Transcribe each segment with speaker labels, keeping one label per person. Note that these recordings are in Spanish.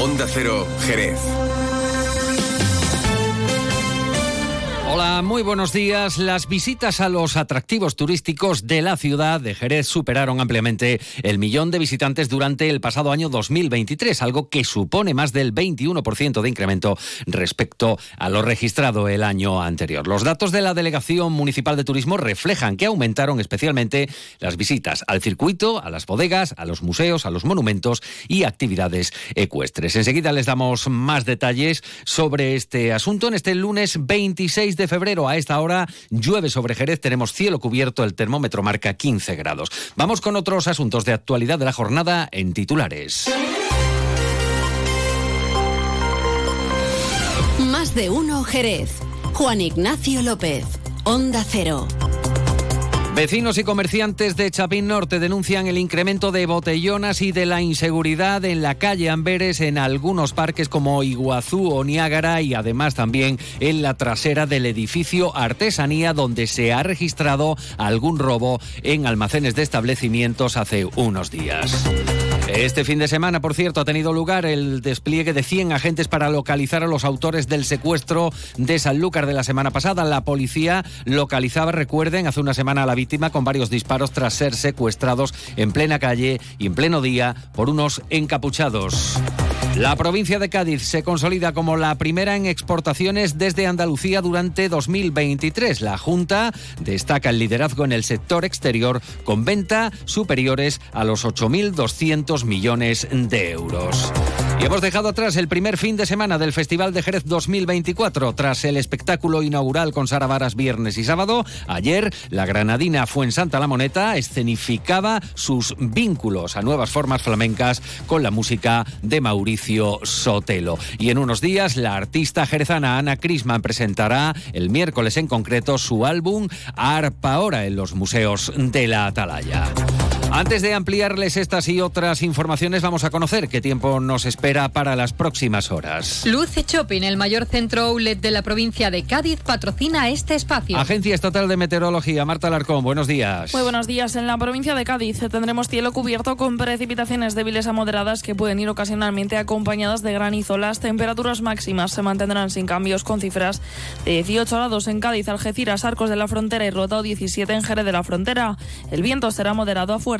Speaker 1: Onda Cero, Jerez.
Speaker 2: Hola, muy buenos días. Las visitas a los atractivos turísticos de la ciudad de Jerez superaron ampliamente el millón de visitantes durante el pasado año 2023, algo que supone más del 21% de incremento respecto a lo registrado el año anterior. Los datos de la Delegación Municipal de Turismo reflejan que aumentaron especialmente las visitas al circuito, a las bodegas, a los museos, a los monumentos y actividades ecuestres. Enseguida les damos más detalles sobre este asunto en este lunes 26 de febrero a esta hora llueve sobre Jerez, tenemos cielo cubierto, el termómetro marca 15 grados. Vamos con otros asuntos de actualidad de la jornada en titulares.
Speaker 3: Más de uno Jerez. Juan Ignacio López, Onda Cero.
Speaker 2: Vecinos y comerciantes de Chapín Norte denuncian el incremento de botellonas y de la inseguridad en la calle Amberes en algunos parques como Iguazú o Niágara y además también en la trasera del edificio Artesanía donde se ha registrado algún robo en almacenes de establecimientos hace unos días. Este fin de semana, por cierto, ha tenido lugar el despliegue de 100 agentes para localizar a los autores del secuestro de Sanlúcar de la semana pasada. La policía localizaba, recuerden, hace una semana la víctima con varios disparos tras ser secuestrados en plena calle y en pleno día por unos encapuchados. La provincia de Cádiz se consolida como la primera en exportaciones desde Andalucía durante 2023. La Junta destaca el liderazgo en el sector exterior con venta superiores a los 8.200 millones de euros. Y hemos dejado atrás el primer fin de semana del Festival de Jerez 2024. Tras el espectáculo inaugural con Sara Varas viernes y sábado, ayer la granadina Fuensanta La Moneta escenificaba sus vínculos a nuevas formas flamencas con la música de Mauricio Sotelo. Y en unos días, la artista jerezana Ana Crisman presentará el miércoles en concreto su álbum Arpa Ahora en los museos de la Atalaya. Antes de ampliarles estas y otras informaciones, vamos a conocer qué tiempo nos espera para las próximas horas.
Speaker 4: Luce Shopping, el mayor centro outlet de la provincia de Cádiz, patrocina este espacio.
Speaker 2: Agencia Estatal de Meteorología, Marta Larcón, buenos días.
Speaker 5: Muy buenos días. En la provincia de Cádiz tendremos cielo cubierto con precipitaciones débiles a moderadas que pueden ir ocasionalmente acompañadas de granizo. Las temperaturas máximas se mantendrán sin cambios con cifras de 18 grados en Cádiz, Algeciras, Arcos de la Frontera y Rotao 17 en Jerez de la Frontera. El viento será moderado a fuerte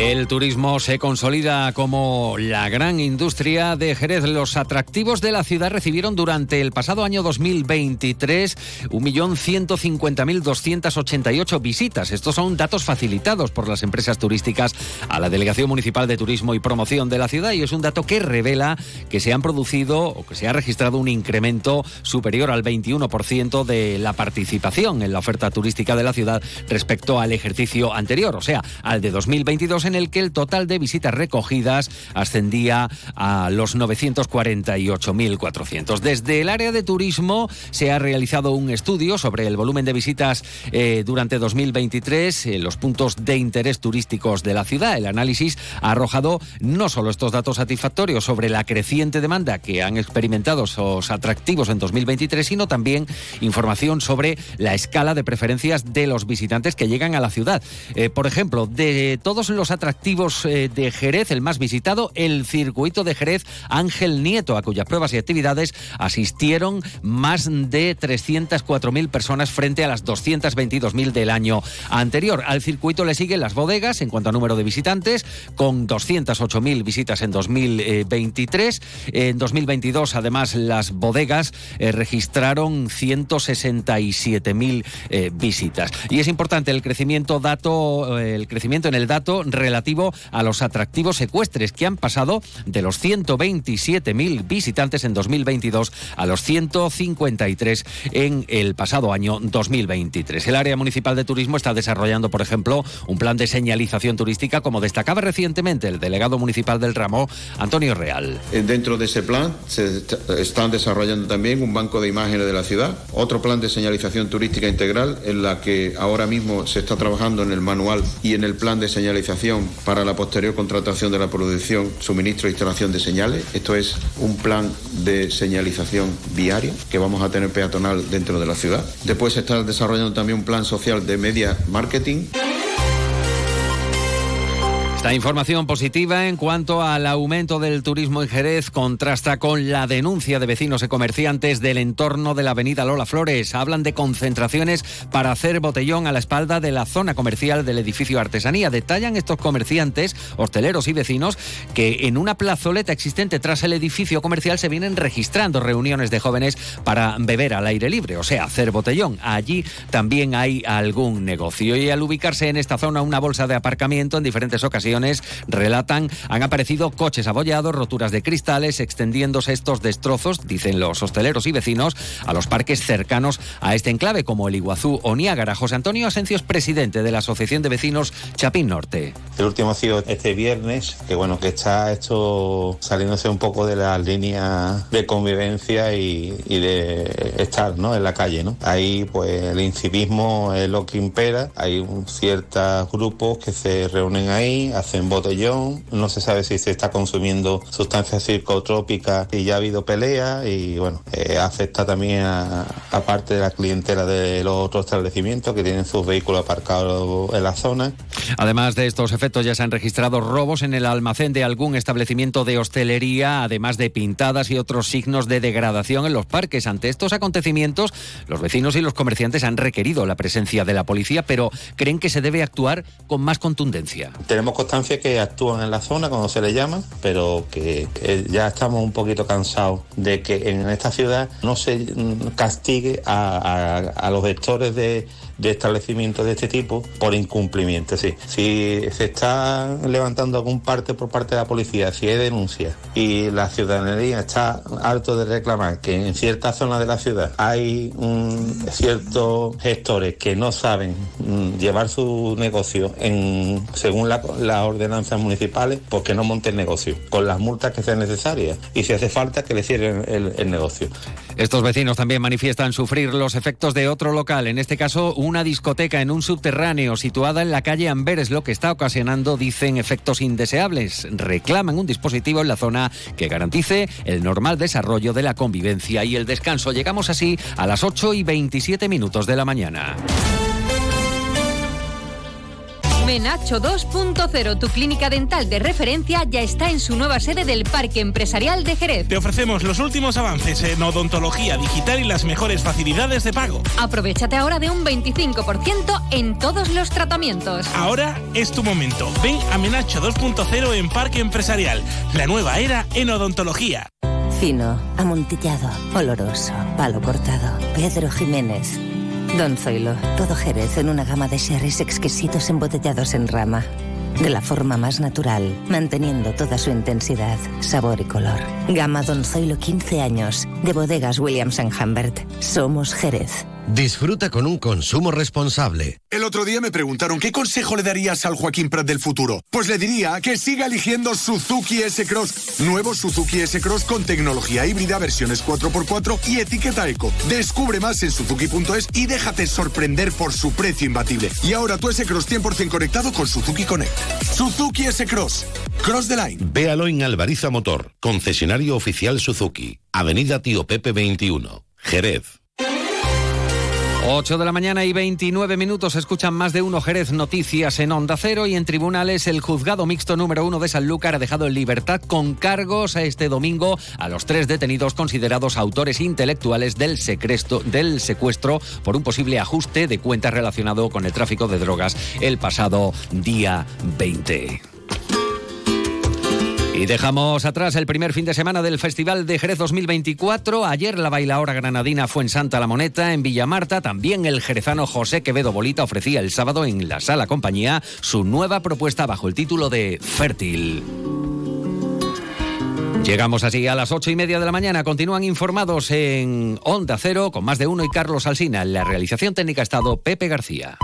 Speaker 2: El turismo se consolida como la gran industria de Jerez. Los atractivos de la ciudad recibieron durante el pasado año 2023 1.150.288 visitas. Estos son datos facilitados por las empresas turísticas a la Delegación Municipal de Turismo y Promoción de la ciudad y es un dato que revela que se han producido o que se ha registrado un incremento superior al 21% de la participación en la oferta turística de la ciudad respecto al ejercicio anterior, o sea, al de 2022 en el que el total de visitas recogidas ascendía a los 948.400. Desde el área de turismo se ha realizado un estudio sobre el volumen de visitas eh, durante 2023 en los puntos de interés turísticos de la ciudad. El análisis ha arrojado no solo estos datos satisfactorios sobre la creciente demanda que han experimentado esos atractivos en 2023, sino también información sobre la escala de preferencias de los visitantes que llegan a la ciudad. Eh, por ejemplo, de todos los atractivos eh, de Jerez, el más visitado, el circuito de Jerez Ángel Nieto, a cuyas pruebas y actividades asistieron más de 304.000 personas frente a las 222.000 del año anterior. Al circuito le siguen las bodegas en cuanto a número de visitantes, con 208.000 visitas en 2023. En 2022, además, las bodegas eh, registraron 167.000 eh, visitas. Y es importante el crecimiento dato, el crecimiento en el dato relativo a los atractivos ecuestres que han pasado de los 127.000 visitantes en 2022 a los 153 en el pasado año 2023. El área municipal de turismo está desarrollando, por ejemplo, un plan de señalización turística, como destacaba recientemente el delegado municipal del ramo, Antonio Real.
Speaker 1: Eh, dentro de ese plan se están desarrollando también un banco de imágenes de la ciudad, otro plan de señalización turística integral en la que ahora mismo se está trabajando en el manual y en el plan de señalización para la posterior contratación de la producción, suministro e instalación de señales. Esto es un plan de señalización viaria que vamos a tener peatonal dentro de la ciudad. Después se está desarrollando también un plan social de media marketing.
Speaker 2: Esta información positiva en cuanto al aumento del turismo en Jerez contrasta con la denuncia de vecinos y comerciantes del entorno de la avenida Lola Flores. Hablan de concentraciones para hacer botellón a la espalda de la zona comercial del edificio Artesanía. Detallan estos comerciantes, hosteleros y vecinos que en una plazoleta existente tras el edificio comercial se vienen registrando reuniones de jóvenes para beber al aire libre, o sea, hacer botellón. Allí también hay algún negocio y al ubicarse en esta zona una bolsa de aparcamiento en diferentes ocasiones relatan han aparecido coches abollados, roturas de cristales, extendiéndose estos destrozos, dicen los hosteleros y vecinos, a los parques cercanos a este enclave como el Iguazú o Niágara. José Antonio Asencio es presidente de la Asociación de Vecinos Chapín Norte.
Speaker 6: El último ha sido este viernes, que bueno, que está esto saliéndose un poco de la línea de convivencia y, de estar ¿no? en la calle. ¿no? Ahí pues el incivismo es lo que impera, hay ciertos grupos que se reúnen ahí, hacen botellón, no se sabe si se está consumiendo sustancias psicotrópicas y ya ha habido pelea y bueno, eh, afecta también a, parte de la clientela de los otros establecimientos que tienen sus vehículos aparcados en la zona.
Speaker 2: Además de estos efectos ya se han registrado robos en el almacén de algún establecimiento de hostelería, además de pintadas y otros signos de degradación en los parques. Ante estos acontecimientos, los vecinos y los comerciantes han requerido la presencia de la policía, pero creen que se debe actuar con más contundencia.
Speaker 6: Tenemos que actúan en la zona cuando se le llama, pero que, ya estamos un poquito cansados de que en esta ciudad no se castigue a los vectores de de establecimientos de este tipo por incumplimiento. Sí. Si se está levantando algún parte por parte de la policía, si hay denuncia y la ciudadanía está harto de reclamar que en ciertas zonas de la ciudad hay ciertos gestores que no saben mm, llevar su negocio en según las ordenanzas municipales, pues que no monten negocio, con las multas que sean necesarias y si hace falta que le cierren el negocio.
Speaker 2: Estos vecinos también manifiestan sufrir los efectos de otro local, en este caso un una discoteca en un subterráneo situada en la calle Amberes, lo que está ocasionando, dicen, efectos indeseables. Reclaman un dispositivo en la zona que garantice el normal desarrollo de la convivencia y el descanso. Llegamos así a las 8 y 27 minutos de la mañana.
Speaker 4: Menacho 2.0, tu clínica dental de referencia, ya está en su nueva sede del Parque Empresarial de Jerez.
Speaker 7: Te ofrecemos los últimos avances en odontología digital y las mejores facilidades de pago.
Speaker 4: Aprovechate ahora de un 25% en todos los tratamientos.
Speaker 7: Ahora es tu momento. Ven a Menacho 2.0 en Parque Empresarial, la nueva era en odontología.
Speaker 8: Fino, amontillado, oloroso, palo cortado. Pedro Jiménez. Don Zoilo, todo Jerez en una gama de sherries exquisitos embotellados en rama. De la forma más natural, manteniendo toda su intensidad, sabor y color. Gama Don Zoilo 15 años, de bodegas Williams ⁇ Humbert. Somos Jerez.
Speaker 9: Disfruta con un consumo responsable.
Speaker 10: El otro día me preguntaron qué consejo le darías al Joaquín Prat del futuro. Pues le diría que siga eligiendo Suzuki S-Cross. Nuevo Suzuki S-Cross con tecnología híbrida, versiones 4x4 y etiqueta eco. Descubre más en suzuki.es y déjate sorprender por su precio imbatible. Y ahora tu S-Cross 100% conectado con Suzuki Connect. Suzuki S-Cross. Cross the line.
Speaker 9: Véalo en Alvariza Motor, concesionario oficial Suzuki. Avenida Tío Pepe 21, Jerez.
Speaker 2: 8 de la mañana y 29 minutos escuchan más de uno Jerez Noticias en Onda Cero y en tribunales el juzgado mixto número uno de Sanlúcar ha dejado en libertad con cargos a este domingo a los tres detenidos considerados autores intelectuales del, del secuestro por un posible ajuste de cuentas relacionado con el tráfico de drogas el pasado día 20. Y dejamos atrás el primer fin de semana del Festival de Jerez 2024. Ayer la bailaora granadina fue en Santa La Moneta, en Villamarta. También el jerezano José Quevedo Bolita ofrecía el sábado en la Sala Compañía su nueva propuesta bajo el título de Fértil. Llegamos así a las ocho y media de la mañana. Continúan informados en Onda Cero con más de uno y Carlos Alsina. La realización técnica ha estado Pepe García.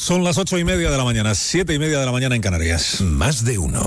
Speaker 11: Son las ocho y media de la mañana, siete y media de la mañana en Canarias.
Speaker 12: Más de uno.